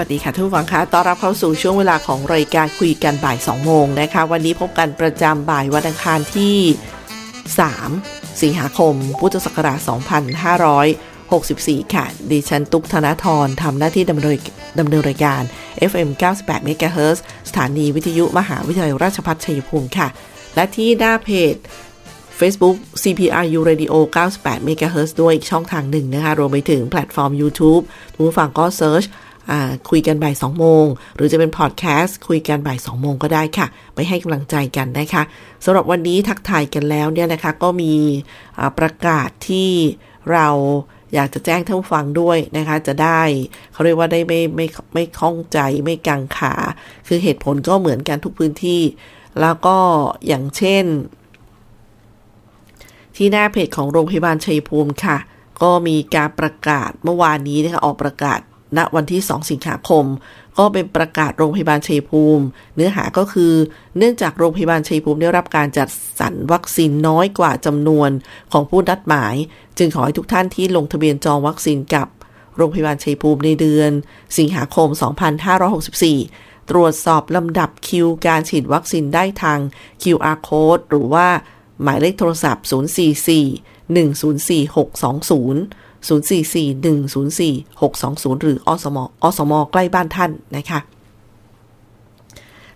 วัสดีค่ะทุกฟังคะต้อนรับเข้าสู่ช่วงเวลาของรายการคุยกันบ่าย 2 โมงนะคะ วันนี้พบกันประจำบ่ายวันอังคารที่ 3 สิงหาคม พุทธศักราช 2564 ค่ะ ดิฉันตุ๊กธนาธรทำหน้าที่ดำเนินดำเนินรายการ FM 98 MHz สถานีวิทยุมหาวิทยาลัยราชภัฏชัยภูมิค่ะ และที่หน้าเพจ Facebook CPRU Radio 98 MHz ด้วยอีกช่องทางหนึ่งนะคะ รวมไปถึงแพลตฟอร์ม YouTube คุณผู้ฟังก็ search คุยกันบ่าย2โมง หรือจะเป็นพอดแคสต์คุยกันบ่าย2โมงก็ได้ค่ะ ไปให้กำลังใจกันนะคะสำหรับวันนี้ทักทายกันแล้วเนี่ยนะคะก็มีประกาศที่เราอยากจะแจ้งท่านผู้ฟังด้วยนะคะ จะได้เขาเรียกว่าได้ไม่ไม่ไม่ข้องใจไม่กังขา คือเหตุผลก็เหมือนกันทุกพื้นที่ แล้วก็อย่างเช่น ที่หน้าเพจของโรงพยาบาลชัยภูมิค่ะ ก็มีการประกาศเมื่อวานนี้นะคะออกประกาศ ณวันที่ 2 สิงหาคม ก็เป็นประกาศโรงพยาบาลชัยภูมิ เนื้อหาก็คือ เนื่องจากโรงพยาบาลชัยภูมิได้รับการจัดสรรวัคซีนน้อยกว่าจำนวนของผู้นัดหมาย จึงขอให้ทุกท่านที่ลงทะเบียนจองวัคซีนกับโรงพยาบาลชัยภูมิในเดือน สิงหาคม 2564 ตรวจสอบลำดับคิวการฉีดวัคซีนได้ทาง QR code หรือว่าหมายเลขโทรศัพท์ 044 104 620 044-104-620 หรืออสมอสมใกล้บ้านท่านนะคะ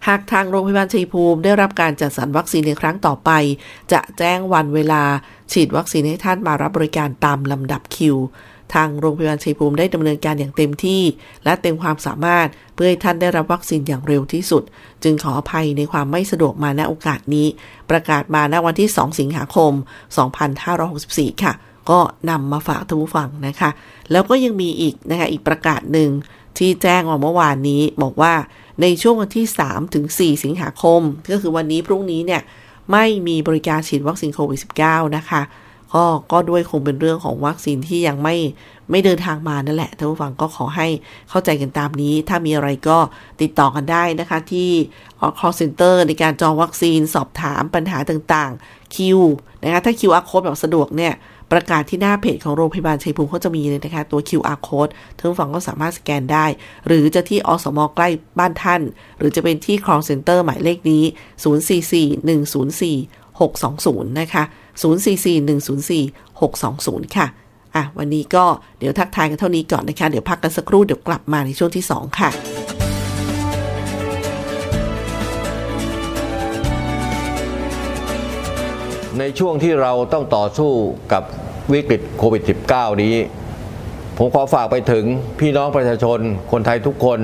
หากทางโรงพยาบาลชัยภูมิได้รับการจัดสรรวัคซีนในครั้งต่อไป จะแจ้งวันเวลาฉีดวัคซีนให้ท่านมารับบริการตามลำดับคิว ทางโรงพยาบาลชัยภูมิได้ดำเนินการอย่างเต็มที่ และเต็มความสามารถเพื่อให้ท่านได้รับวัคซีนอย่างเร็วที่สุด จึงขออภัยในความไม่สะดวกมาณโอกาสนี้ ประกาศมาณวันที่ 2 สิงหาคม 2564 ค่ะ ก็นำมาฝากท่านผู้ฟังนะคะ แล้วก็ยังมีอีกนะคะอีกประกาศหนึ่งที่แจ้งออกเมื่อวานนี้บอกว่าในช่วงวันที่ 3 ถึง 4 สิงหาคม ก็คือวันนี้พรุ่งนี้เนี่ยไม่มีบริการฉีดวัคซีนโควิด -19 นะคะก็ก็ด้วยคงเป็นเรื่องของวัคซีนที่ยังไม่ไม่เดินทางมานั่นแหละท่านผู้ฟังก็ขอให้เข้าใจกันตามนี้ ถ้ามีอะไรก็ติดต่อกันได้นะคะ ที่ call center ในการจองวัคซีนสอบถามปัญหาต่างๆ คิวนะคะถ้า QR code แบบสะดวกเนี่ย ประกาศที่หน้าเพจของโรงพยาบาลชัยภูมิเขาจะมีเลยนะคะ ตัว QR code ท่านฟังก็สามารถสแกนได้ หรือจะที่อสมใกล้บ้านท่าน หรือจะเป็นที่ call center หมายเลขนี้ 044-104-620 นะคะ 044-104-620 ค่ะอะ วันนี้ก็เดี๋ยวทักทายกันเท่านี้ก่อนนะคะ เดี๋ยวพักกันสักครู่เดี๋ยวกลับมาในช่วงที่ 2 ค่ะในช่วงที่เราต้องต่อสู้กับ วิกฤตโควิด -19 นี้ ผมขอฝากไปถึงพี่น้องประชาชนคนไทยทุกคน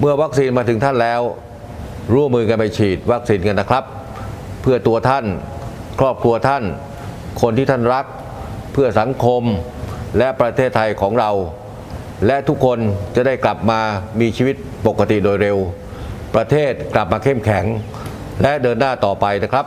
เมื่อวัคซีนมาถึงท่านแล้ว ร่วมมือกันไปฉีดวัคซีนกันนะครับ เพื่อตัวท่าน ครอบครัวท่าน คนที่ท่านรัก เพื่อสังคมและประเทศไทยของเรา และทุกคนจะได้กลับมามีชีวิตปกติโดยเร็ว ประเทศกลับมาเข้มแข็ง และเดินหน้าต่อไปนะครับ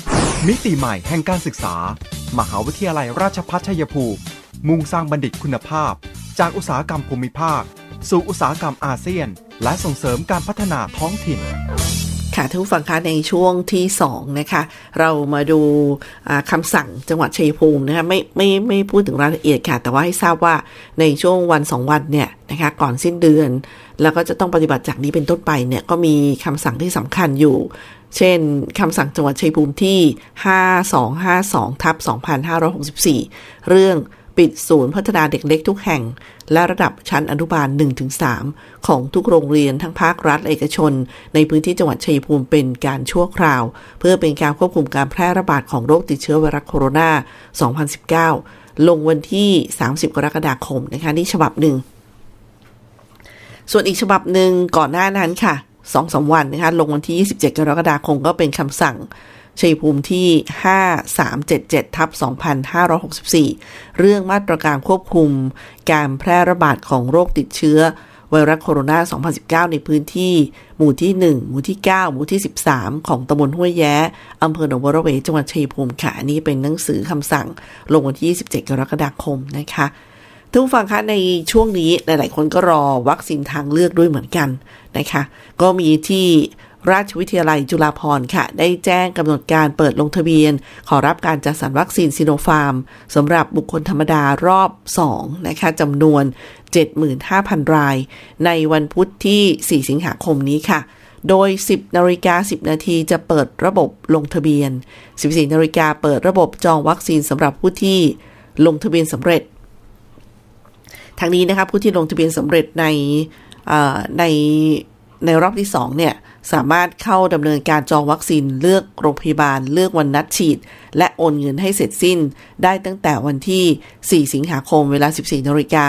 มิติใหม่แห่งการศึกษา มหาวิทยาลัยราชภัฏชัยภูมิ มุ่งสร้างบัณฑิตคุณภาพ จากอุตสาหกรรมภูมิภาค สู่อุตสาหกรรมอาเซียน และส่งเสริมการพัฒนาท้องถิ่นค่ะทุกฝั่งคะในช่วงที่2นะคะเรามาดูคำสั่งจังหวัดชัยภูมินะคะไม่ไม่ไม่พูดถึงรายละเอียดค่ะ แต่ว่าให้ทราบว่าในช่วงวัน 2 วันเนี่ยนะคะก่อนสิ้นเดือน แล้วก็จะต้องปฏิบัติจากนี้เป็นต้นไปเนี่ยก็มีคำสั่งที่สำคัญอยู่ เช่นคำสั่งจังหวัดชัยภูมิที่ 5252ทับ2564 เรื่องปิดศูนย์พัฒนาเด็กเล็กทุกแห่ง และระดับชั้นอนุบาล 1-3 ของทุกโรงเรียนทั้งภาครัฐเอกชน ในพื้นที่จังหวัดชัยภูมิเป็นการชั่วคราว เพื่อเป็นการควบคุมการแพร่ระบาดของโรคติดเชื้อไวรัสโคโรนา 2019 ลงวันที่ 30 กรกฎาคมนะคะนี่ฉบับหนึ่ง ส่วนอีกฉบับหนึ่งก่อนหน้านั้นค่ะ สองสาวันนะคะ ลงวันที่ 27 กรกฎาคมก็เป็นคำสั่งชัยภูมิที่ 5377 ทับ 2564 เรื่องมาตรการควบคุมการแพร่ระบาดของโรคติดเชื้อไวรัสโคโรนา 2019 ในพื้นที่ หมู่ที่ 1 หมู่ที่ 9 หมู่ที่ 13 ของตำบลห้วยแย้อำเภอหนองบัวระเวจังหวัดชัยภูมิค่ะ นี่เป็นหนังสือคำสั่งลงวันที่ 27 กรกฎาคมนะคะ ทุกฝั่งคะในช่วงนี้หลาย ๆ คนก็รอวัคซีนทางเลือกด้วยเหมือนกันนะคะ ก็มีที่ราชวิทยาลัยจุฬาภรณ์ค่ะ ได้แจ้งกำหนดการเปิดลงทะเบียน ขอรับการจัดสรรวัคซีนซิโนฟาร์มสำหรับบุคคลธรรมดารอบ 2 นะคะจำนวน 75,000 ราย ในวันพุธที่ 4 สิงหาคมนี้ค่ะ โดย 10นาฬิกา10 นาทีจะเปิดระบบลงทะเบียน 14นาฬิกาเปิดระบบจองวัคซีนสำหรับผู้ที่ลงทะเบียนสำเร็จ ทางนี้นะคะผู้ที่ลงทะเบียนสำเร็จในในในรอบที่ 2 เนี่ย สามารถเข้าดำเนินการจองวัคซีนเลือกโรงพยาบาล เลือกวันนัดฉีด และโอนเงินให้เสร็จสิ้น ได้ตั้งแต่วันที่ 4 สิงหาคมเวลา 14นาฬิกา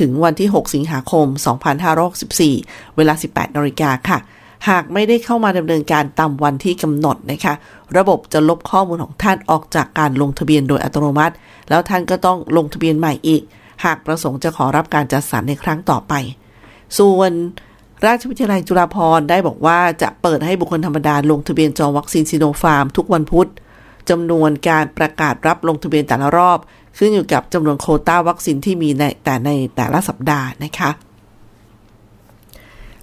ถึงวันที่ 6 สิงหาคม 2564 เวลา 18นาฬิกาค่ะ หากไม่ได้เข้ามาดำเนินการตามวันที่กำหนดนะคะ ระบบจะลบข้อมูลของท่านออกจากการลงทะเบียนโดยอัตโนมัติ แล้วท่านก็ต้องลงทะเบียนใหม่อีก หากประสงค์จะขอรับการจัดสรรในครั้งต่อไป ส่วนราชวิทยาลัยจุฬาภรณ์ได้บอกว่าจะเปิดให้บุคคลธรรมดาลงทะเบียนจองวัคซีนซิโนฟาร์มทุกวันพุธจำนวนการประกาศรับลงทะเบียนแต่ละรอบ ขึ้นอยู่กับจำนวนโควตาวัคซีนที่มีในแต่ในแต่ละสัปดาห์นะคะ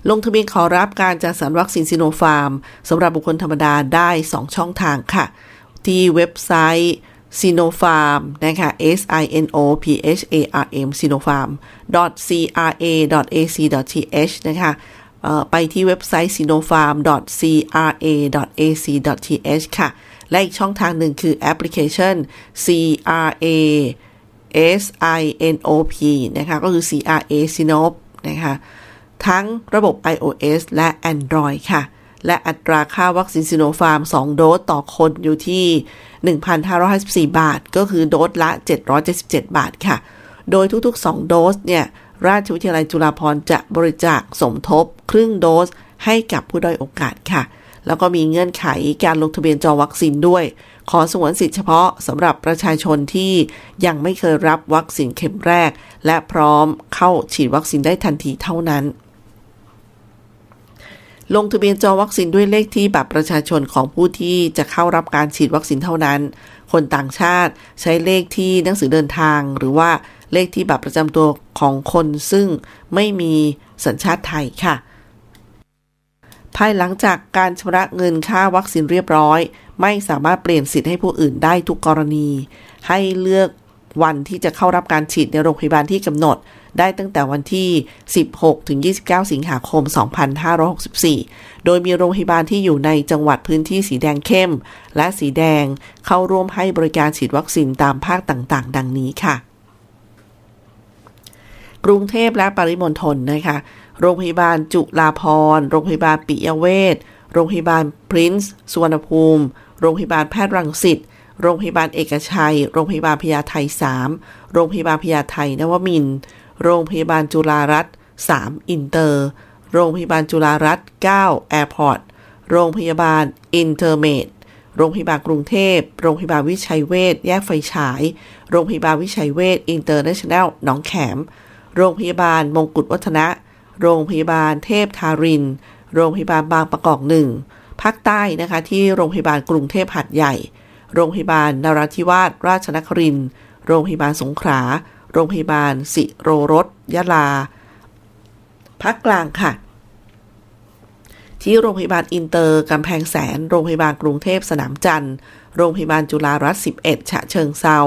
ลงทะเบียนขอรับการจัดสรรวัคซีนซิโนฟาร์มสำหรับบุคคลธรรมดาได้ 2 ช่องทางค่ะ ที่เว็บไซต์ Sinopharm นะคะ S I N O P H A R M Sinopharm c r a ac t h นะคะไปที่เว็บไซต์ sinopharm c r a ac t h ค่ะ และอีกช่องทางหนึ่งคือแอปพลิเคชัน CRA S I N O P นะคะ ก็คือ CRA Sinop นะคะ ทั้งระบบ iOS และ Android ค่ะ และอัตราค่าวัคซีนซิโนฟาร์ม 2 โดสต่อคนอยู่ที่ 1,554 บาท ก็คือโดสละ 777 บาทค่ะ โดยทุกๆ 2 โดสเนี่ย ราชวิทยาลัยจุฬาภรณ์จะบริจาคสมทบ ครึ่งโดสให้กับผู้ด้อยโอกาสค่ะ แล้วก็มีเงื่อนไขการลงทะเบียนจองวัคซีนด้วย ขอสงวนสิทธิเฉพาะสำหรับประชาชนที่ยังไม่เคยรับวัคซีนเข็มแรก และพร้อมเข้าฉีดวัคซีนได้ทันทีเท่านั้น ลงทะเบียนจองวัคซีนด้วยเลขที่บัตรประชาชนของผู้ที่จะเข้ารับการฉีดวัคซีนเท่านั้น คนต่างชาติใช้เลขที่หนังสือเดินทาง หรือว่าเลขที่บัตรประจำตัวของคนซึ่งไม่มีสัญชาติไทยค่ะ ภายหลังจากการชำระเงินค่าวัคซีนเรียบร้อย ไม่สามารถเปลี่ยนสิทธิ์ให้ผู้อื่นได้ทุกกรณี ให้เลือกวันที่จะเข้ารับการฉีดในโรงพยาบาลที่กำหนดได้ตั้งแต่วันที่ 16 ถึง 29 สิงหาคม 2564 โดยมีโรงพยาบาลที่อยู่ในจังหวัดพื้นที่สีแดงเข้ม และสีแดงเข้าร่วมให้บริการฉีดวัคซีนตามภาคต่างๆ ดังนี้ค่ะ กรุงเทพและปริมณฑลนะคะ โรงพยาบาลจุฬาภรณ์ โรงพยาบาลปิยเวชโรงพยาบาลพรินซ์สุวรรณภูมิ โรงพยาบาลแพทย์รังสิตโรงพยาบาลเอกชัย โรงพยาบาลพญาไท3โรงพยาบาลพญาไทนวมิน โรงพยาบาลจุฬารัตน์3อินเตอร์ โรงพยาบาลจุฬารัตน์9แอร์พอร์ต โรงพยาบาลอินเตอร์เมดโรงพยาบาลกรุงเทพ โรงพยาบาลวิชัยเวชแยกไฟฉาย โรงพยาบาลวิชัยเวชอินเตอร์เนชั่นแนลหนองแขม โรงพยาบาลมงกุฎวัฒนะ โรงพยาบาลเทพธารินทร์ โรงพยาบาลบางปะกอกหนึ่ง ภาคใต้นะคะที่โรงพยาบาลกรุงเทพหาดใหญ่ โรงพยาบาลนราธิวาสราชนครินทร์ โรงพยาบาลสงขลา โรงพยาบาล สิโรรสยะลาภาคกลางค่ะ ที่โรงพยาบาลอินเตอร์กำแพงแสน โรงพยาบาลกรุงเทพสนามจันทร์ โรงพยาบาลจุฬารัตน์11 ฉะเชิงเทรา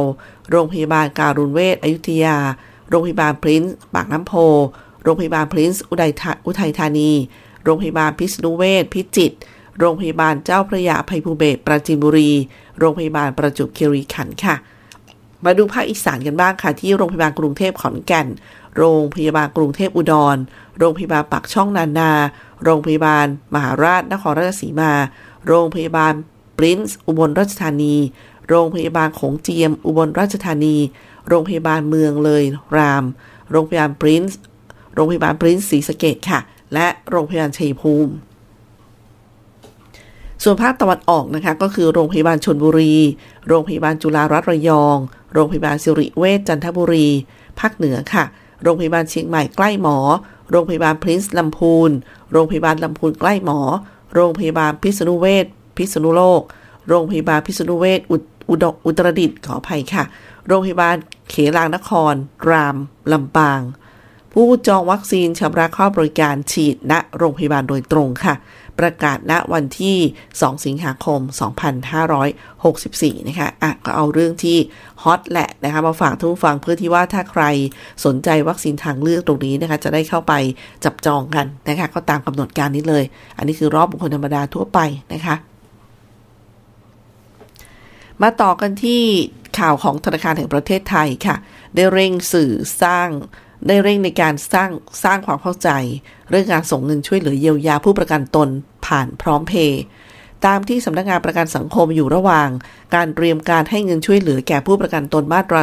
โรงพยาบาลการุณเวชอยุธยา โรงพยาบาลพรินซ์ปากน้ำโพ โรงพยาบาลพรินซ์อุทัยธาอุทัยธานี โรงพยาบาลพิษณุเวชพิจิตร โรงพยาบาลเจ้าพระยาภัยภูเบศปราจีนบุรี โรงพยาบาลประจวบคีรีขันธ์ค่ะ มาดูภาคอีสานกันบ้างค่ะ ที่โรงพยาบาลกรุงเทพขอนแก่น โรงพยาบาลกรุงเทพอุดร โรงพยาบาลปากช่องนานา โรงพยาบาล มหาราชนครราชสีมา โรงพยาบาลปรินซ์อุบลราชธานี โรงพยาบาลขงเจียม อุบลราชธานี โรงพยาบาลเมืองเลยราม โรงพยาบาลปรินซ์โรงพยาบาลปรินซ์ศรีสะเกดค่ะ และโรงพยาบาลชัยภูมิ ส่วนภาคตะวันออกนะคะก็คือโรงพยาบาลชนบุรี โรงพยาบาลจุฬารัตน์ระยอง โรงพยาบาลสิริเวชจันทบุรี ภาคเหนือค่ะ โรงพยาบาลเชียงใหม่ใกล้หมอ โรงพยาบาลพรินซ์ลำพูน โรงพยาบาลลำพูนใกล้หมอ โรงพยาบาลพิษณุเวชพิษณุโลก โรงพยาบาลพิษณุเวชอุดอุตรดิตถ์ขออภัยค่ะ โรงพยาบาลเขลางนคร รามลำปาง ผู้จองวัคซีนชำระค่าบริการฉีดณโรงพยาบาลโดยตรงค่ะ ประกาศณวันที่ 2 สิงหาคม 2564 นะคะ อะ ก็เอาเรื่องที่ฮอตแหละนะคะ มาฝากทุกฟังเพื่อที่ว่าถ้าใครสนใจวัคซีนทางเลือกตรงนี้นะคะ จะได้เข้าไปจับจองกันนะคะ ก็ตามกำหนดการนี้เลย อันนี้คือรอบบุคคลธรรมดาทั่วไปนะคะมาต่อกันที่ข่าวของธนาคารแห่งประเทศไทยค่ะ ได้เร่งสื่อสร้าง ได้เร่งในการสร้างสร้างความเข้าใจ เรื่องการส่งเงินช่วยเหลือเยียวยาผู้ประกันตนผ่านพร้อมเพย์ตามที่สำนักงานประกันสังคมอยู่ระหว่าง การเตรียมการให้เงินช่วยเหลือแก่ผู้ประกันตนมาตรา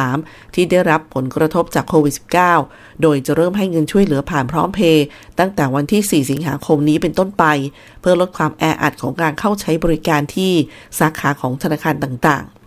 33 ที่ได้รับผลกระทบจากโควิด -19 โดยจะเริ่มให้เงินช่วยเหลือผ่านพร้อมเพย์ตั้งแต่วันที่ 4 สิงหาคมนี้เป็นต้นไป เพื่อลดความแออัดของการเข้าใช้บริการที่สาขาของธนาคารต่างๆ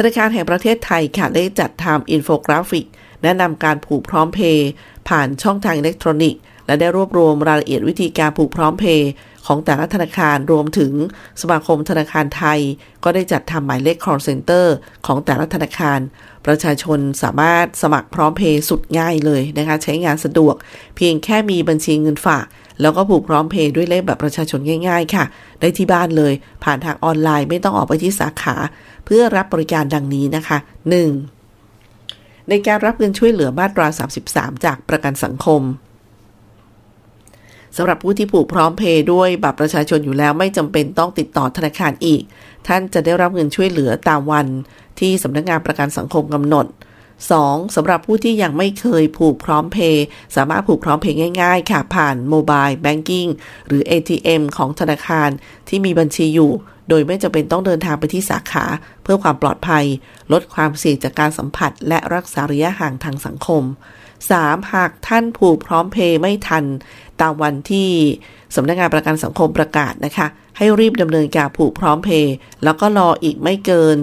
ธนาคารแห่งประเทศไทยค่ะได้จัดทำอินโฟกราฟิก แนะนำการผูกพร้อมเพย์ผ่านช่องทางอิเล็กทรอนิกส์ และได้รวบรวมรายละเอียดวิธีการผูกพร้อมเพย์ของแต่ละธนาคารรวมถึงสมาคมธนาคารไทย ก็ได้จัดทำหมายเลข call center ของแต่ละธนาคาร ประชาชนสามารถสมัครพร้อมเพย์สุดง่ายเลยนะคะ ใช้งานสะดวก เพียงแค่มีบัญชีเงินฝาก แล้วก็ผูกพร้อมเพย์ด้วยเลขแบบประชาชนง่าย ๆ ค่ะ ได้ที่บ้านเลย ผ่านทางออนไลน์ไม่ต้องออกไปที่สาขา เพื่อรับบริการดังนี้นะคะ 1. ในการรับเงินช่วยเหลือมาตรา 33 จากประกันสังคมสำหรับผู้ที่ผูกพร้อมเพย์ด้วยบัตรประชาชนอยู่แล้วไม่จำเป็นต้องติดต่อธนาคารอีก ท่านจะได้รับเงินช่วยเหลือตามวันที่สำนักงานประกันสังคมกำหนด 2. สำหรับผู้ที่ยังไม่เคยผูกพร้อมเพย์สามารถผูกพร้อมเพย์ง่ายๆ ค่ะ ผ่านโมบายแบงกิ้งหรือ ATM ของธนาคารที่มีบัญชีอยู่ โดยไม่จำเป็นต้องเดินทางไปที่สาขา เพื่อความปลอดภัย ลดความเสี่ยงจากการสัมผัส และรักษาระยะห่างทางสังคม 3. หากท่านผูกพร้อมเพย์ไม่ทัน ตามวันที่สำนักงานประกันสังคมประกาศนะคะ ให้รีบดำเนินการผูกพร้อมเพย์แล้วก็รออีกไม่เกิน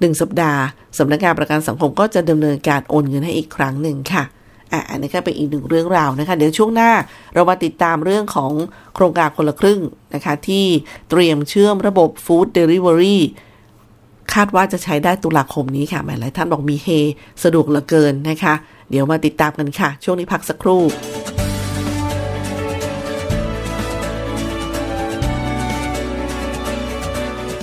1 สัปดาห์สำนักงานประกันสังคมก็จะดำเนินการโอนเงินให้อีกครั้งหนึ่งค่ะอะอันนี้ก็เป็นอีกหนึ่งเรื่องราวนะคะ เดี๋ยวช่วงหน้าเรามาติดตามเรื่องของโครงการคนละครึ่งนะคะ ที่เตรียมเชื่อมระบบ food delivery คาดว่าจะใช้ได้ตุลาคมนี้ค่ะ หลายท่านบอกมีเฮ สะดวกเหลือเกินนะคะ เดี๋ยวมาติดตามกันค่ะ ช่วงนี้พักสักครู่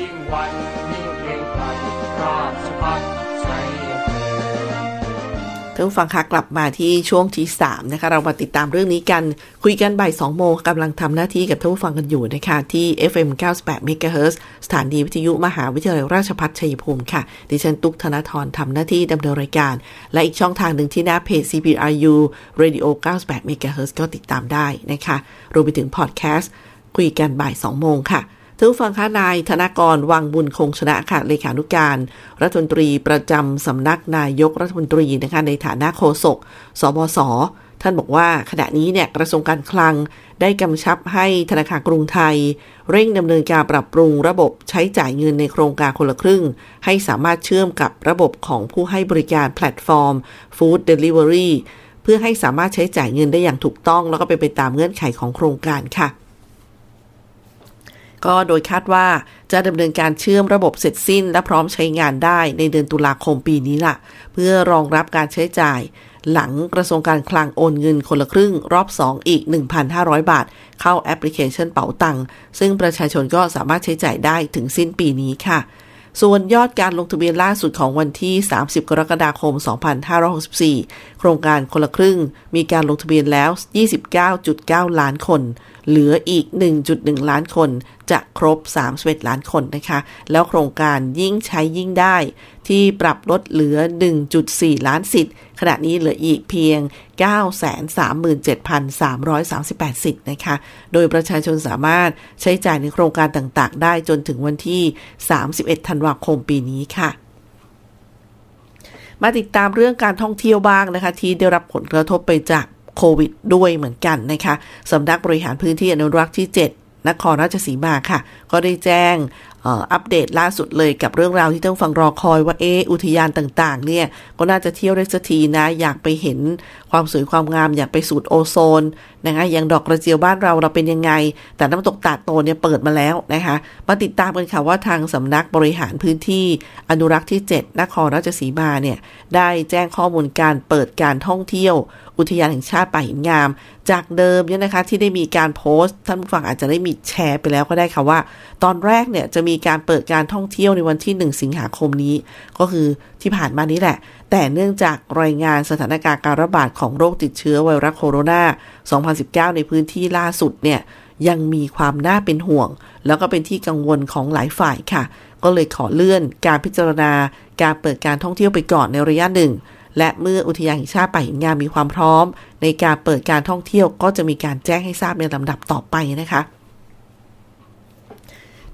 ยิ่งใหญ่ยิ่งเกรงไกรราชพัฒชัยภูมิท่านฟังคะกลับมาที่ช่วงที่3นะคะเรามาติดตามเรื่องนี้กันคุยกันบ่าย2โมงกำลังทำหน้าที่กับท่านผู้ฟังกันอยู่นะคะที่ FM 98 MHz สถานีวิทยุมหาวิทยาลัยราชภัฏชัยภูมิค่ะ ดิฉันตุ๊กธนทรทำหน้าที่ดำเนินรายการ และอีกช่องทางหนึ่งที่หน้าเพจ CPRU Radio 98 MHz ก็ติดตามได้นะคะรวมไปถึงพอดแคสต์ คุยกันบ่าย2โมงค่ะทูฟังคะนายธนากรวังบุญคงชนะค่ะเลขานุการ รัฐมนตรีประจำสำนักนายกรัฐมนตรีนะคะในฐานะโฆษกสบสท่านบอกว่าขณะนี้เนี่ยกระทรวงการคลังได้กำชับให้ธนาคารกรุงไทย เร่งดำเนินการปรับปรุงระบบใช้จ่ายเงินในโครงการคนละครึ่ง ให้สามารถเชื่อมกับระบบของผู้ให้บริการแพลตฟอร์ม Food Delivery เพื่อให้สามารถใช้จ่ายเงินได้อย่างถูกต้อง แล้วก็เป็นไปตามเงื่อนไขของโครงการค่ะ ก็โดยคาดว่าจะดำเนินการเชื่อมระบบเสร็จสิ้น และพร้อมใช้งานได้ในเดือนตุลาคมปีนี้ล่ะ เพื่อรองรับการใช้จ่าย หลังกระทรวงการคลังโอนเงินคนละครึ่งรอบ 2 อีก 1,500 บาท เข้าแอปพลิเคชันเป๋าตังค์ซึ่งประชาชนก็สามารถใช้จ่ายได้ถึงสิ้นปีนี้ค่ะ ส่วนยอดการลงทะเบียนล่าสุดของวันที่ 30 กรกฎาคม 2564 โครงการคนละครึ่ง มีการลงทะเบียนแล้ว 29.9 ล้านคน เหลืออีก 1.1 ล้านคน จะครบ 31 ล้านคนนะคะ แล้วโครงการยิ่งใช้ยิ่งได้ ที่ปรับลดเหลือ 1.4 ล้านสิทธิ์ ขณะนี้เหลืออีกเพียง 937,338 สิทธิ์นะคะ โดยประชาชนสามารถใช้จ่ายในโครงการต่างๆ ได้จนถึงวันที่ 31 ธันวาคมปีนี้ค่ะมาติดตามเรื่องการท่องเที่ยวบ้างนะคะ ที่ได้รับผลกระทบไปจากโควิดด้วยเหมือนกันนะคะสำนักบริหารพื้นที่อนุรักษ์ที่ 7 นครราชสีมาค่ะ ก็ได้แจ้ง อัปเดตล่าสุดเลยกับเรื่องราวที่ต้องฟังรอคอยว่าเอออุทยานต่างๆ เนี่ย ก็น่าจะเที่ยวได้สักทีนะ อยากไปเห็น ความสวยความงามอยากไปสูดโอโซนนะคะอย่างดอกกระเจียวบ้านเราเราเป็นยังไง แต่น้ำตกตาดโตเนี่ยเปิดมาแล้วนะคะมาติดตามกันค่ะว่าทางสำนักบริหารพื้นที่อนุรักษ์ที่ 7 นครราชสีมาเนี่ยได้แจ้งข้อมูลการเปิดการท่องเที่ยว อุทยานแห่งชาติป่าหินงาม จากเดิมเนี่ยนะคะที่ได้มีการโพสต์ท่านผู้ฟังอาจจะได้มีแชร์ไปแล้วก็ได้ค่ะว่า ตอนแรกเนี่ยจะมีมีการเปิดการท่องเที่ยวในวันที่ 1 สิงหาคมนี้ ก็คือที่ผ่านมานี้แหละ แต่เนื่องจากรายงานสถานการณ์การระบาดของโรคติดเชื้อไวรัสโคโรนา 2019 ในพื้นที่ล่าสุดเนี่ยยังมีความน่าเป็นห่วง แล้วก็เป็นที่กังวลของหลายฝ่ายค่ะ ก็เลยขอเลื่อนการพิจารณาการเปิดการท่องเที่ยวไปก่อนในระยะหนึ่ง และเมื่ออุทยานแห่งชาติป่าหินงามมีความพร้อม ในการเปิดการท่องเที่ยวก็จะมีการแจ้งให้ทราบในลำดับต่อไปนะคะ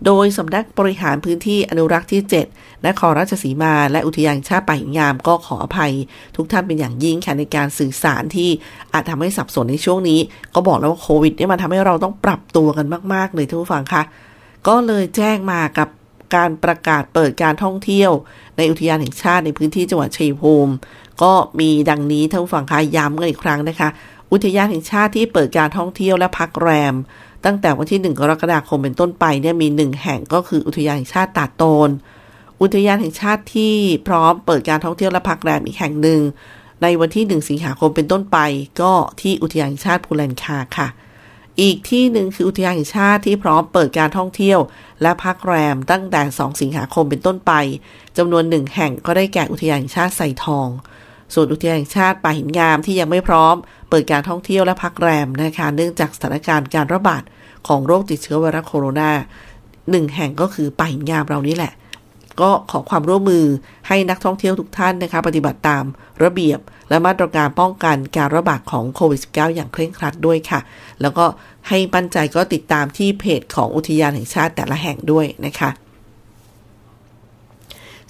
โดยสำนักบริหารพื้นที่อนุรักษ์ที่ 7 นครราชสีมาและอุทยานแห่งชาติป่าหินงามก็ขออภัย ทุกท่านเป็นอย่างยิ่งค่ะในการสื่อสารที่อาจทำให้สับสนในช่วงนี้ ก็บอกแล้วว่าโควิดเนี่ยมันทำให้เราต้องปรับตัวกันมาก ๆ เลยท่านผู้ฟังคะก็เลยแจ้งมากับการประกาศเปิดการท่องเที่ยว ในอุทยานแห่งชาติในพื้นที่จังหวัดชัยภูมิ ก็มีดังนี้ท่านผู้ฟังคะย้ำกันอีกครั้งนะคะ อุทยานแห่งชาติที่เปิดการท่องเที่ยวและพักแรม ตั้งแต่วันที่ 1 กรกฎาคมเป็นต้นไปเนี่ยมี 1 แห่งก็คืออุทยานแห่งชาติตาดโตน อุทยานแห่งชาติที่พร้อมเปิดการท่องเที่ยวและพักแรมอีกแห่งหนึ่ง ในวันที่ 1 สิงหาคมเป็นต้นไป ก็ที่อุทยานแห่งชาติภูแลนคาค่ะ อีกที่หนึ่งคืออุทยานแห่งชาติที่พร้อมเปิดการท่องเที่ยว และพักแรมตั้งแต่ 2 สิงหาคมเป็นต้นไปจำนวนหนึ่งแห่งก็ได้แก่อุทยานแห่งชาติไซทอง ส่วนอุทยานแห่งชาติป่าหินงามที่ยังไม่พร้อม เปิดการท่องเที่ยวและพักแรมนะคะเนื่องจากสถานการณ์การระบาดของโรคติดเชื้อไวรัสโคโรนาหนึ่งแห่งก็คือป่าหินงามเรานี่แหละ ก็ขอความร่วมมือให้นักท่องเที่ยวทุกท่านนะคะปฏิบัติตามระเบียบ และมาตรการป้องกันการระบาดของโควิด -19 อย่างเคร่งครัดด้วยค่ะ แล้วก็ให้มั่นใจก็ติดตามที่เพจของอุทยานแห่งชาติแต่ละแห่งด้วยนะคะ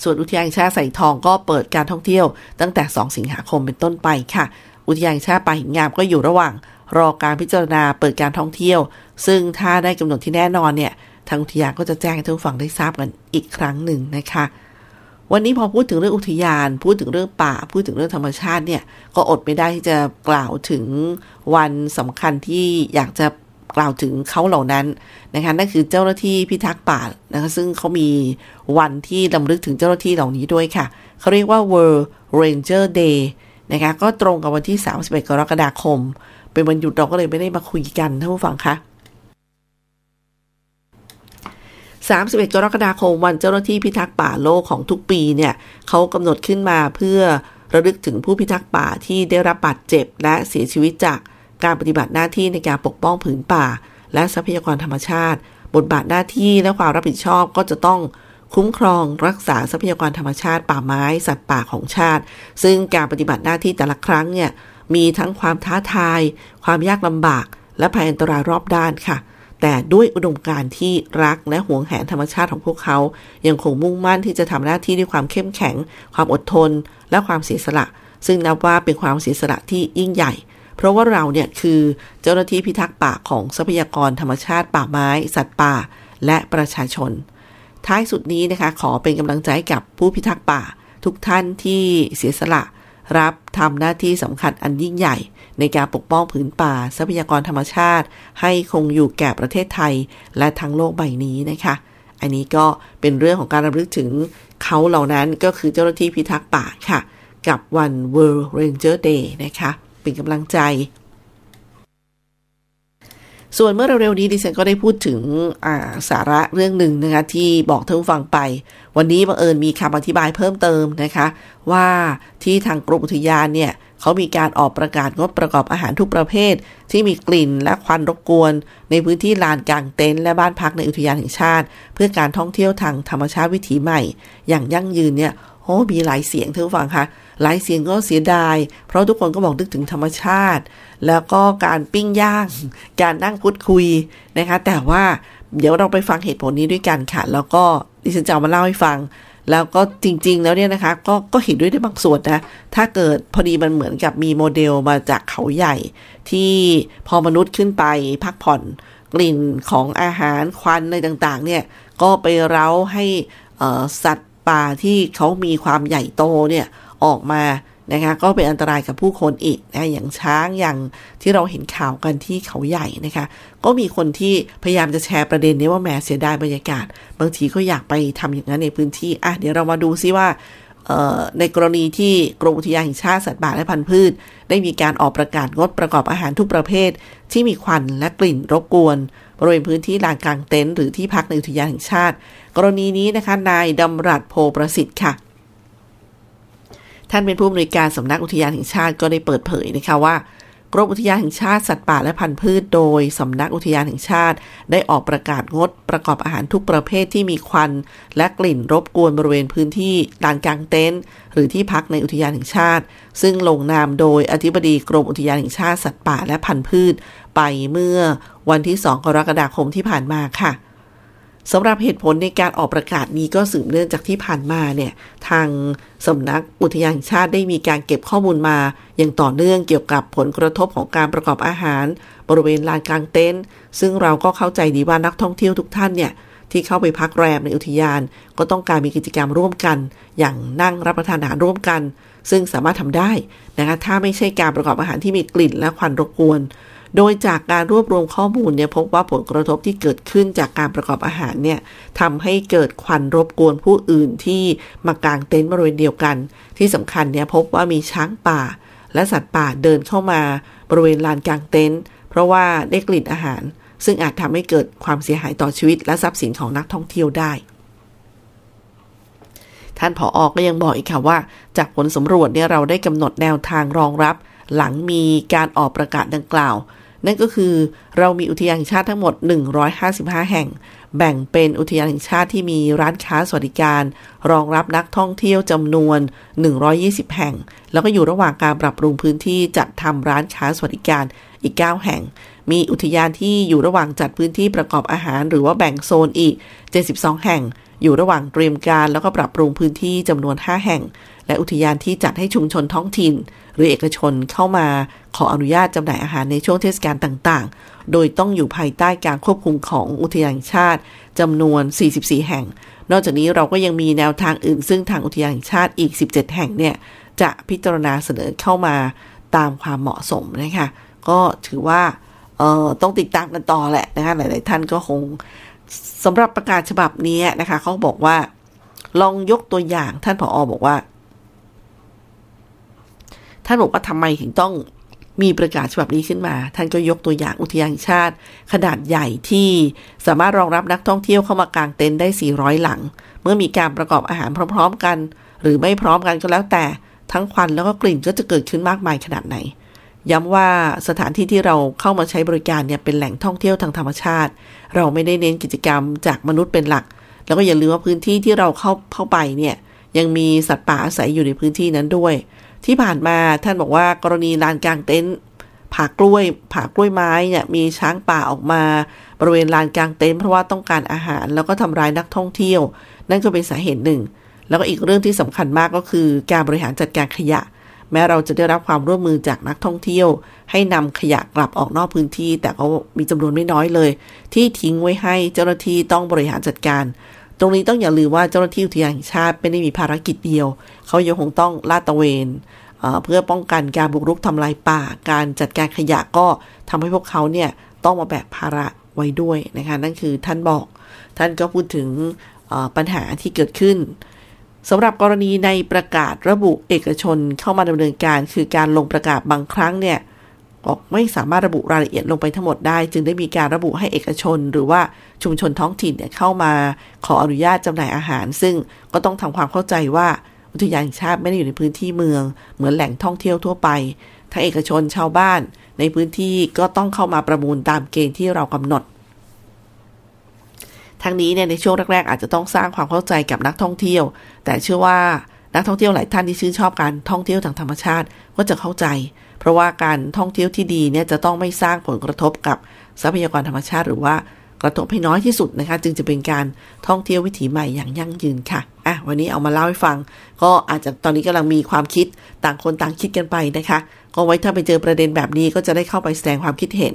ส่วนอุทยานแห่งชาติใส่ทองก็เปิดการท่องเที่ยว ตั้งแต่ 2 สิงหาคมเป็นต้นไปค่ะ อุทยานแห่งชาติป่าหินงามก็อยู่ระหว่าง รอการพิจารณาเปิดการท่องเที่ยว ซึ่งถ้าได้กำหนดที่แน่นอนเนี่ยทางอุทยานก็จะแจ้งให้ทุกฝั่งได้ทราบกันอีกครั้งหนึ่งนะคะ วันนี้พอพูดถึงเรื่องอุทยาน พูดถึงเรื่องป่า พูดถึงเรื่องธรรมชาติเนี่ย ก็อดไม่ได้ที่จะกล่าวถึงวันสำคัญที่อยากจะ กล่าวถึงเขาเหล่านั้นนะคะนั่นคือเจ้าหน้าที่พิทักษ์ป่านะคะซึ่งเขามีวันที่ลำลึกถึงเจ้าหน้าที่เหล่านี้ด้วยค่ะเขาเรียกว่า World Ranger Day นะคะก็ตรงกับวันที่ 31 กรกฎาคม เป็นวันหยุดเราก็เลยไม่ได้มาคุยกันท่านผู้ฟังคะ31 กรกฎาคมวันเจ้าหน้าที่พิทักษ์ป่าโลกของทุกปีเนี่ยเขากำหนดขึ้นมาเพื่อระลึกถึงผู้พิทักษ์ป่าที่ได้รับบาดเจ็บและเสียชีวิตจาก การปฏิบัติหน้าที่ในการปกป้องผืนป่า และทรัพยากรธรรมชาติ บทบาทหน้าที่และความรับผิดชอบก็จะต้องคุ้มครองรักษาทรัพยากรธรรมชาติ ป่าไม้สัตว์ป่าของชาติ ซึ่งการปฏิบัติหน้าที่แต่ละครั้งเนี่ยมีทั้งความท้าทาย ความยากลำบาก และภัยอันตรายรอบด้านค่ะ แต่ด้วยอุดมการณ์ที่รักและห่วงแหนธรรมชาติของพวกเขา ยังคงมุ่งมั่นที่จะทำหน้าที่ด้วยความเข้มแข็ง ความอดทน และความเสียสละ ซึ่งนับว่าเป็นความเสียสละที่ยิ่งใหญ่ เพราะว่าเราเนี่ยคือเจ้าหน้าที่พิทักษ์ป่าของทรัพยากรธรรมชาติป่าไม้ สัตว์ป่า และประชาชน ท้ายสุดนี้นะคะ ขอเป็นกำลังใจกับผู้พิทักษ์ป่า ทุกท่านที่เสียสละ รับทำหน้าที่สำคัญอันยิ่งใหญ่ ในการปกป้องผืนป่า ทรัพยากรธรรมชาติ ให้คงอยู่แก่ประเทศไทย และทั้งโลกใบนี้นะคะอันนี้ก็เป็นเรื่องของการรำลึกถึงเขาเหล่านั้นก็คือเจ้าหน้าที่พิทักษ์ป่าค่ะ กับวัน World Ranger Day นะคะ เป็นกำลังใจ ส่วนเมื่อเร็วๆนี้ดิฉันก็ได้พูดถึงสาระเรื่องหนึ่งนะคะที่บอกท่านผู้ฟังไป วันนี้บังเอิญมีคำอธิบายเพิ่มเติมนะคะ ว่าที่ทางกรมอุทยานเนี่ยเขามีการออกประกาศงดประกอบอาหารทุกประเภท ที่มีกลิ่นและควันรบกวน ในพื้นที่ลานกลางเต็นท์และบ้านพักในอุทยานแห่งชาติ เพื่อการท่องเที่ยวทางธรรมชาติวิถีใหม่ อย่างยั่งยืนเนี่ยโอ้มีหลายเสียงท่านผู้ฟังคะ หลายเสียงก็เสียดาย เพราะทุกคนก็บอกนึกถึงธรรมชาติ แล้วก็การปิ้งย่าง การนั่งพูดคุยนะคะ แต่ว่าเดี๋ยวเราไปฟังเหตุผลนี้ด้วยกันค่ะ แล้วก็ดิฉันจะเอามาเล่าให้ฟัง แล้วก็จริง ๆ แล้วเนี่ยนะคะ ก็ก็เห็นด้วยในบางส่วนนะ ถ้าเกิดพอดีมันเหมือนกับมีโมเดลมาจากเขาใหญ่ ที่พอมนุษย์ขึ้นไปพักผ่อนกลิ่นของอาหารควันอะไรต่างๆ เนี่ย ก็ไปเร้าให้สัตว์ป่าที่เขามีความใหญ่โตเนี่ย ออกมานะคะก็เป็นอันตรายกับผู้คนอีกนะอย่างช้างอย่างที่เราเห็นข่าวกันที่เขาใหญ่นะคะ ก็มีคนที่พยายามจะแชร์ประเด็นนี้ว่าแหมเสียดายบรรยากาศ บางทีก็อยากไปทำอย่างนั้นในพื้นที่อะเดี๋ยวเรามาดูซิว่าในกรณีที่กรมอุทยานแห่งชาติสัตว์ป่าและพันธุ์พืช ได้มีการออกประกาศงดประกอบอาหารทุกประเภท ที่มีควันและกลิ่นรบกวน บริเวณพื้นที่ลานกลางเต็นท์หรือที่พักในอุทยานแห่งชาติ กรณีนี้นะคะนายดำรัสโพประสิทธิ์ค่ะ ท่านเป็นผู้อำนวยการสำนักอุทยานแห่งชาติก็ได้เปิดเผยนะคะว่ากรมอุทยานแห่งชาติสัตว์ป่าและพันธุ์พืชโดยสำนักอุทยานแห่งชาติ ได้ออกประกาศงดประกอบอาหารทุกประเภทที่มีควัน และกลิ่นรบกวนบริเวณพื้นที่ลานกลางเต็นท์หรือที่พักในอุทยานแห่งชาติ ซึ่งลงนามโดยอธิบดีกรมอุทยานแห่งชาติสัตว์ป่าและพันธุ์พืช ไปเมื่อวันที่ 2 กรกฎาคมที่ผ่านมาค่ะ สำหรับเหตุผลในการออกประกาศนี้ก็สืบเนื่องจากที่ผ่านมาเนี่ย ทางสำนักอุทยานชาติได้มีการเก็บข้อมูลมา อย่างต่อเนื่องเกี่ยวกับผลกระทบของการประกอบอาหาร บริเวณลานกลางเต็นท์ซึ่งเราก็เข้าใจดีว่านักท่องเที่ยวทุกท่านเนี่ยที่เข้าไปพักแรมในอุทยาน ก็ต้องการมีกิจกรรมร่วมกัน อย่างนั่งรับประทานอาหารร่วมกัน ซึ่งสามารถทำได้นะคะถ้าไม่ใช่การประกอบอาหารที่มีกลิ่นและควันรบกวน โดยจากการรวบรวมข้อมูลเนี่ยพบว่าผลกระทบที่เกิดขึ้นจากการประกอบอาหารเนี่ยทำให้เกิดควันรบกวนผู้อื่นที่มากางเต็นท์บริเวณเดียวกัน ที่สำคัญเนี่ยพบว่ามีช้างป่า และสัตว์ป่าเดินเข้ามาบริเวณลานกลางเต็นท์เพราะว่าได้กลิ่นอาหาร ซึ่งอาจทำให้เกิดความเสียหายต่อชีวิต และทรัพย์สินของนักท่องเที่ยวได้ท่านผออก็ยังบอกอีกค่ะว่า จากผลสำรวจเนี่ยเราได้กำหนดแนวทางรองรับ หลังมีการออกประกาศดังกล่าว นั่นก็คือเรามีอุทยานแห่งชาติทั้งหมด 155 แห่ง แบ่งเป็นอุทยานแห่งชาติที่มีร้านค้าสวัสดิการ รองรับนักท่องเที่ยวจำนวน 120 แห่ง แล้วก็อยู่ระหว่างการปรับปรุงพื้นที่จัดทำร้านค้าสวัสดิการอีก 9 แห่ง มีอุทยานที่อยู่ระหว่างจัดพื้นที่ประกอบอาหาร หรือว่าแบ่งโซนอีก 72 แห่ง อยู่ระหว่างเตรียมการแล้วก็ปรับปรุงพื้นที่จำนวน 5 แห่ง และอุทยานที่จัดให้ชุมชนท้องถิ่น หรือเอกชนเข้ามาขออนุญาตจำหน่ายอาหารในช่วงเทศกาลต่างๆ โดยต้องอยู่ภายใต้การควบคุมของอุทยานชาติจำนวน 44 แห่ง นอกจากนี้เราก็ยังมีแนวทางอื่น ซึ่งทางอุทยานชาติอีก 17 แห่งเนี่ยจะพิจารณาเสนอเข้ามาตามความเหมาะสมนะคะก็ถือว่าเอ่อต้องติดตามกันต่อแหละนะคะหลาย ๆ ท่านก็คงสำหรับประกาศฉบับนี้นะคะเขาบอกว่า ลองยกตัวอย่างท่านผออบอกว่า ท่านบอกว่าทำไมถึงต้องมีประกาศฉบับนี้ขึ้นมา ท่านก็ยกตัวอย่างอุทยานชาติ ขนาดใหญ่ที่สามารถรองรับนักท่องเที่ยวเข้ามากางเต็นท์ได้ 400 หลัง เมื่อมีการประกอบอาหารพร้อม ๆ กัน หรือไม่พร้อมกันก็แล้วแต่ทั้งควันแล้วก็กลิ่นก็จะเกิดขึ้นมากมายขนาดไหน ย้ำว่าสถานที่ที่เราเข้ามาใช้บริการเนี่ยเป็นแหล่งท่องเที่ยวทางธรรมชาติ เราไม่ได้เน้นกิจกรรมจากมนุษย์เป็นหลัก แล้วก็อย่าลืมว่าพื้นที่ที่เราเข้าเข้าไปเนี่ยยังมีสัตว์ป่าอาศัยอยู่ในพื้นที่นั้นด้วย ที่ผ่านมาท่านบอกว่ากรณีลานกลางเต็นท์ผ่ากล้วยผ่ากล้วยไม้เนี่ยมีช้างป่าออกมา บริเวณลานกลางเต็นท์เพราะว่าต้องการอาหารแล้วก็ทำร้ายนักท่องเที่ยว นั่นก็เป็นสาเหตุหนึ่ง แล้วก็อีกเรื่องที่สำคัญมากก็คือ การบริหารจัดการขยะ แม้เราจะได้รับความร่วมมือจากนักท่องเที่ยว ให้นำขยะกลับออกนอกพื้นที่ แต่ก็มีจำนวนไม่น้อยเลย ที่ทิ้งไว้ให้เจ้าหน้าที่ต้องบริหารจัดการ ตรงนี้ต้องอย่าลืมว่าเจ้าหน้าที่อุทยานแห่งชาติไม่ได้มีภารกิจเดียว เขายังคงต้องลาดตระเวนเพื่อป้องกันการบุกรุกทำลายป่า การจัดการขยะก็ทำให้พวกเขาเนี่ยต้องมาแบกภาระไว้ด้วยนะคะนั่นคือท่านบอก ท่านก็พูดถึงปัญหาที่เกิดขึ้นสำหรับกรณีในประกาศระบุเอกชนเข้ามาดำเนินการ คือการลงประกาศบางครั้งเนี่ย บอกไม่สามารถระบุรายละเอียดลงไปทั้งหมดได้ จึงได้มีการระบุให้เอกชน หรือว่าชุมชนท้องถิ่นเนี่ยเข้ามาขออนุญาตจำหน่ายอาหาร ซึ่งก็ต้องทำความเข้าใจว่าอุทยานแห่งชาติไม่ได้อยู่ในพื้นที่เมือง เหมือนแหล่งท่องเที่ยวทั่วไปทั้งเอกชนชาวบ้าน ในพื้นที่ก็ต้องเข้ามาประมูลตามเกณฑ์ที่เรากำหนดทั้งนี้เนี่ยในช่วงแรกๆอาจจะต้องสร้างความเข้าใจกับนักท่องเที่ยว แต่เชื่อว่านักท่องเที่ยวหลายท่านที่ชื่นชอบการท่องเที่ยวทางธรรมชาติก็จะเข้าใจ เพราะว่าการท่องเที่ยวที่ดีเนี่ยจะต้องไม่สร้างผลกระทบกับทรัพยากรธรรมชาติ หรือว่ากระทบให้น้อยที่สุดนะคะ จึงจะเป็นการท่องเที่ยววิถีใหม่อย่างยั่งยืนค่ะอะ วันนี้เอามาเล่าให้ฟัง ก็อาจจะตอนนี้กำลังมีความคิดต่างคนต่างคิดกันไปนะคะ ก็ไว้ถ้าไปเจอประเด็นแบบนี้ก็จะได้เข้าไปแสดงความคิดเห็น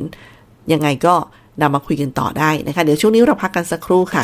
ยังไงก็นำมาคุยกันต่อได้นะคะ เดี๋ยวช่วงนี้เราพักกันสักครู่ค่ะ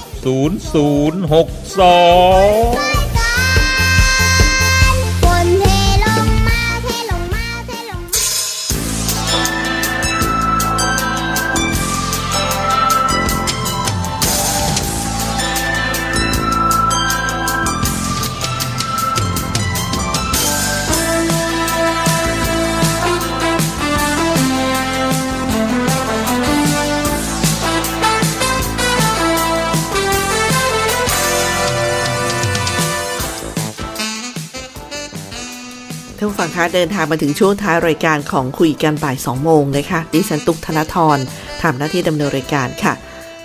0062 ฟังคะเดินทางมาถึงช่วงท้ายรายการของคุยกันบ่าย 2 โมงนะคะดิฉันตุกธนทรทำหน้าที่ดำเนินรายการค่ะ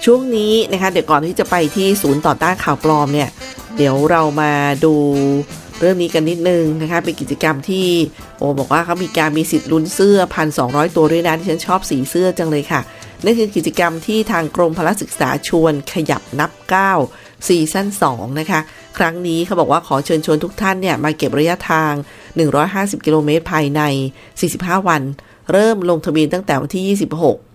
ช่วงนี้นะคะเดี๋ยวก่อนที่จะไปที่ศูนย์ต่อต้านข่าวปลอมเนี่ย เดี๋ยวเรามาดูเรื่องนี้กันนิดนึงนะคะเป็นกิจกรรมที่โอบอกว่าเขามีการมีสิทธิ์ลุ้นเสื้อ1,200ตัวด้วยนะที่ฉันชอบสีเสื้อจังเลยค่ะนั่นคือกิจกรรมที่ทางกรมพละศึกษาชวนขยับนับก้าว ซีซั่น2นะคะ ครั้งนี้เขาบอกว่าขอเชิญชวนทุกท่านเนี่ย มาเก็บระยะทาง 150 กิโลเมตรภายใน 45 วัน เริ่มลงทะเบียนตั้งแต่วันที่ 26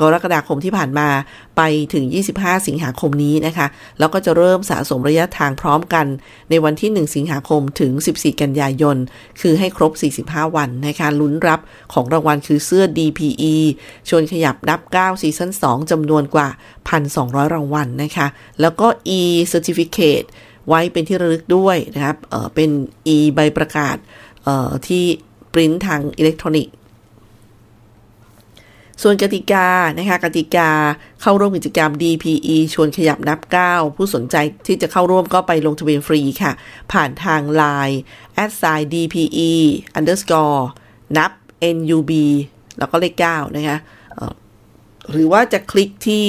กรกฎาคมที่ผ่านมาไปถึง 25 สิงหาคมนี้นะคะ แล้วก็จะเริ่มสะสมระยะทางพร้อมกัน ในวันที่ 1 สิงหาคมถึง 14 กันยายน คือให้ครบ 45 วันนะคะลุ้นรับของรางวัลคือเสื้อ DPE ชวนขยับนับ 9 ซีซั่น 2จำนวนกว่า 1,200 รางวัลนะคะ แล้วก็ e certificate ไว้เป็นที่ระลึกด้วยนะครับเออเป็น e ใบประกาศเอ่อที่ปริ้นทางอิเล็กทรอนิกส์ ส่วนกติกานะคะกติกาเข้าร่วมกิจกรรม DPE ชวนขยับนับ 9 ผู้สนใจที่จะเข้าร่วมก็ไปลงทะเบียนฟรีค่ะ ผ่านทาง Line at sign DPE underscore นับ NUB แล้วก็เลข9นะคะหรือว่าจะคลิกที่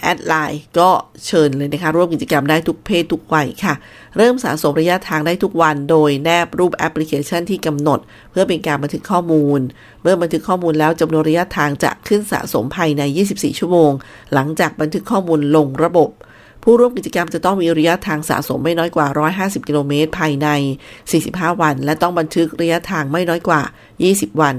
add LINE ก็เชิญเลยนะคะ ร่วมกิจกรรมได้ทุกเพศทุกวัยค่ะ เริ่มสะสมระยะทางได้ทุกวัน โดยแนบรูปแอปพลิเคชันที่กำหนด เพื่อเป็นการบันทึกข้อมูล เมื่อบันทึกข้อมูลแล้วจำนวนระยะทางจะขึ้นสะสมภายใน 24 ชั่วโมง หลังจากบันทึกข้อมูลลงระบบ ผู้ร่วมกิจกรรมจะต้องมีระยะทางสะสมไม่น้อยกว่า 150 กิโลเมตรภายใน 45 วัน และต้องบันทึกระยะทางไม่น้อยกว่า 20 วัน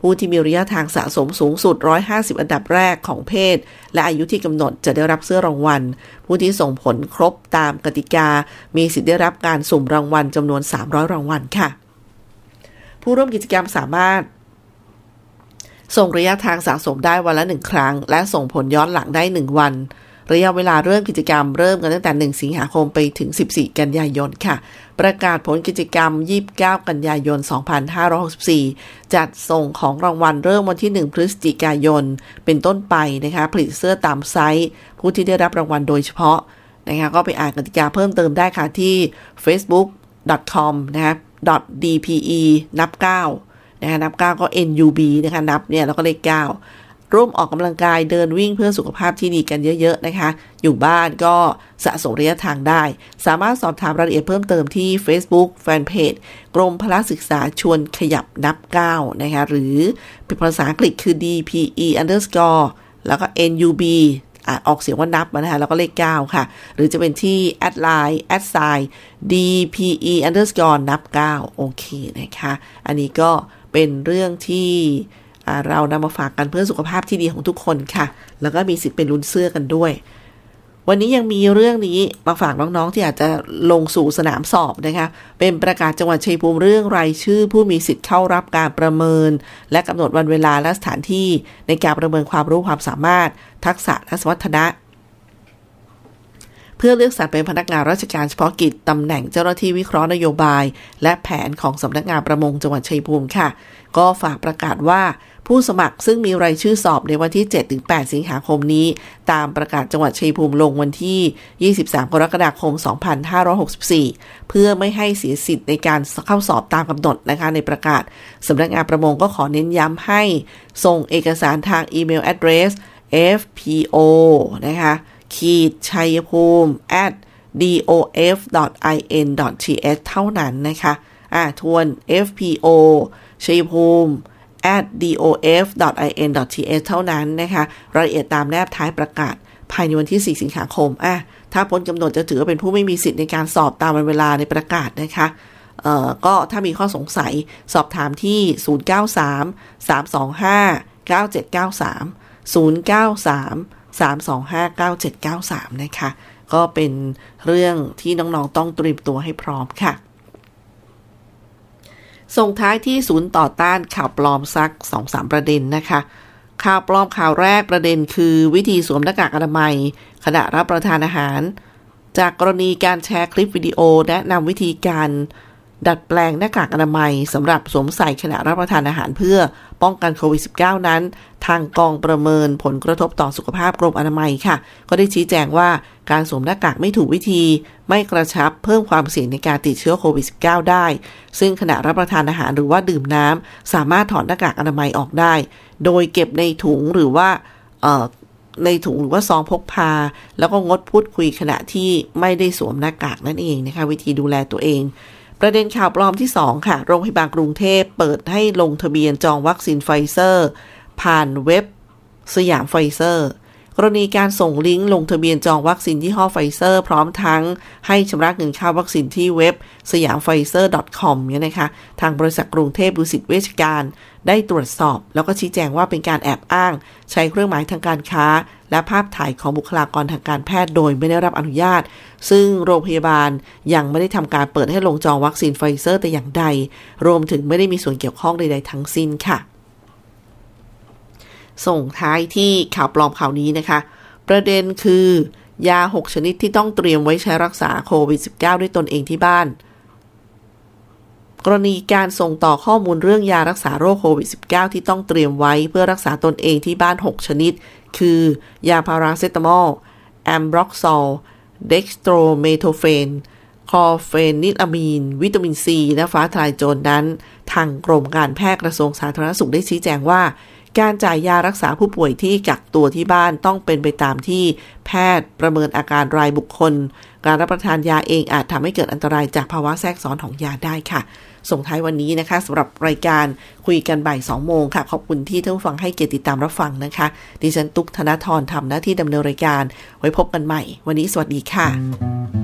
ผู้ที่มีระยะทางสะสมสูงสุด 150 อันดับแรกของเพศ และอายุที่กำหนดจะได้รับเสื้อรางวัล ผู้ที่ส่งผลครบตามกติกา มีสิทธิ์ได้รับการสุ่มรางวัลจำนวน 300 รางวัลค่ะ ผู้ร่วมกิจกรรมสามารถ ส่งระยะทางสะสมได้วันละหนึ่งครั้ง และส่งผลย้อนหลังได้1วัน ระยะเวลาเริ่มกิจกรรมเริ่มกันตั้งแต่ 1 สิงหาคมไปถึง 14 กันยายนค่ะ ประกาศผลกิจกรรม 29 กันยายน 2564 จัดส่งของรางวัลเริ่มวันที่ 1 พฤศจิกายน เป็นต้นไปนะคะ ผลิตเสื้อตามไซส์ ผู้ที่ได้รับรางวัลโดยเฉพาะนะคะก็ไปอ่านกติกาเพิ่มเติมได้ค่ะที่ facebook.com นะคะ .dpe นับ9นะคะนับ 9 ก็ NUB นะคะนับเนี่ยแล้วก็เลข9 ร่วมออกกำลังกายเดินวิ่งเพื่อสุขภาพที่ดีกันเยอะๆนะคะ อยู่บ้านก็สะสมระยะทางได้ สามารถสอบถามรายละเอียดเพิ่มเติมที่ Facebook Fanpage กรมพลศึกษาชวนขยับนับ9นะคะ หรือเป็นภาษาอังกฤษคือ DPE underscore แล้วก็ NUB ออกเสียงว่านับนะคะแล้วก็เลข 9 ค่ะ หรือจะเป็นที่ add LINE at sign dpe underscore นับ 9 โอเคนะคะ อันนี้ก็เป็นเรื่องที่ เรานำมาฝากกันเพื่อสุขภาพที่ดีของทุกคนค่ะ แล้วก็มีสิทธิ์เป็นลุ้นเสื้อกันด้วย วันนี้ยังมีเรื่องนี้มาฝากน้องๆ ที่อาจจะลงสู่สนามสอบนะคะ เป็นประกาศจังหวัดชัยภูมิเรื่องรายชื่อ ผู้มีสิทธิ์เข้ารับการประเมิน และกำหนดวันเวลาและสถานที่ในการประเมินความรู้ความสามารถ ทักษะและสมรรถนะเพื่อเลือกสรรเป็นพนักงานราชการเฉพาะกิจตำแหน่งเจ้าหน้าที่วิเคราะห์นโยบาย และแผนของสำนักงานประมงจังหวัดชัยภูมิค่ะ ก็ฝากประกาศว่าผู้สมัครซึ่งมีรายชื่อสอบในวันที่ 7-8 สิงหาคมนี้ ตามประกาศจังหวัดชัยภูมิลงวันที่ 23 กรกฎาคม 2564 เพื่อไม่ให้เสียสิทธิ์ในการเข้าสอบตามกำหนดนะคะในประกาศสำนักงานประมงก็ขอเน้นย้ำให้ ส่งเอกสารทางอีเมล address fpo นะคะขีดชัยภูมิ at dof.in.th เท่านั้นนะคะ อ่าทวน fpo ชัยภูมิ at dof.in.th เท่านั้นนะคะ รายละเอียดตามแนบท้ายประกาศ ภายในวันที่ 4 สิงหาคมอะถ้าพ้นกำหนดจะถือว่าเป็นผู้ไม่มีสิทธิ์ในการสอบตามวันเวลาในประกาศนะคะเอ่อก็ถ้ามีข้อสงสัยสอบถามที่ 093 325 9793 093 325 9793 นะคะ ก็เป็นเรื่องที่น้อง ๆ ต้องเตรียมตัวให้พร้อมค่ะ ส่งท้ายที่ศูนย์ต่อต้านข่าวปลอมสัก 2-3 ประเด็นนะคะ ข่าวปลอมข่าวแรกประเด็นคือวิธีสวมหน้ากากอนามัย ขณะรับประทานอาหาร จากกรณีการแชร์คลิปวิดีโอแนะนำวิธีการ ดัดแปลงหน้ากากอนามัยสำหรับสวมใส่ขณะรับประทานอาหารเพื่อป้องกันโควิด -19 นั้น ทางกองประเมินผลกระทบต่อสุขภาพกรมอนามัยค่ะ ก็ได้ชี้แจงว่าการสวมหน้ากากไม่ถูกวิธี ไม่กระชับเพิ่มความเสี่ยงในการติดเชื้อโควิด -19 ได้ ซึ่งขณะรับประทานอาหารหรือว่าดื่มน้ำสามารถถอดหน้ากากอนามัยออกได้ โดยเก็บในถุงหรือว่าในถุงหรือว่าซองพกพา แล้วก็งดพูดคุยขณะที่ไม่ได้สวมหน้ากากนั่นเองนะคะ วิธีดูแลตัวเอง ประเด็นข่าวปลอมที่ 2 ค่ะ โรงพยาบาลกรุงเทพเปิดให้ลงทะเบียนจองวัคซีนไฟเซอร์ ผ่านเว็บสยามไฟเซอร์ กรณีการส่งลิงก์ลงทะเบียนจองวัคซีนยี่ห้อไฟเซอร์ พร้อมทั้งให้ชำระเงินค่าวัคซีนที่เว็บสยามไฟเซอร์ .com เนี่ยนะคะ ทางบริษัทกรุงเทพดุสิตเวชการ ได้ตรวจสอบ แล้วก็ชี้แจงว่าเป็นการแอบอ้าง ใช้เครื่องหมายทางการค้า และภาพถ่ายของบุคลากรทางการแพทย์โดยไม่ได้รับอนุญาต ซึ่งโรงพยาบาลยังไม่ได้ทำการเปิดให้ลงจองวัคซีนไฟเซอร์แต่อย่างใด รวมถึงไม่ได้มีส่วนเกี่ยวข้องใดๆทั้งสิ้นค่ะ ส่งท้ายที่ข่าวปลอมข่าวนี้นะคะ ประเด็นคือยา 6 ชนิดที่ต้องเตรียมไว้ใช้รักษาโควิด -19 ด้วยตนเองที่บ้าน กรณีการส่งต่อข้อมูลเรื่องยารักษาโรคโควิด -19 ที่ต้องเตรียมไว้เพื่อรักษาตนเองที่บ้าน 6 ชนิด คือ ยาพาราเซตามอลแอมบร็อกซอลเดกซ์โทรเมทอร์แฟนคลอร์เฟนิรามีน วิตามินซีและฟ้าทลายโจรนั้น ทางกรมการแพทย์กระทรวงสาธารณสุขได้ชี้แจงว่า การจ่ายยารักษาผู้ป่วยที่กักตัวที่บ้านต้องเป็นไปตามที่แพทย์ประเมินอาการรายบุคคล การรับประทานยาเองอาจทำให้เกิดอันตรายจากภาวะแทรกซ้อนของยาได้ค่ะ ส่งท้ายวันนี้นะคะสำหรับรายการคุยกันบ่าย2โมงค่ะ ขอบคุณที่ท่านฟังให้เกียรติติดตามรับฟังนะคะ ดิฉันตุ๊กธนทรทำหน้าที่ดำเนินรายการ ไว้พบกันใหม่ วันนี้สวัสดีค่ะ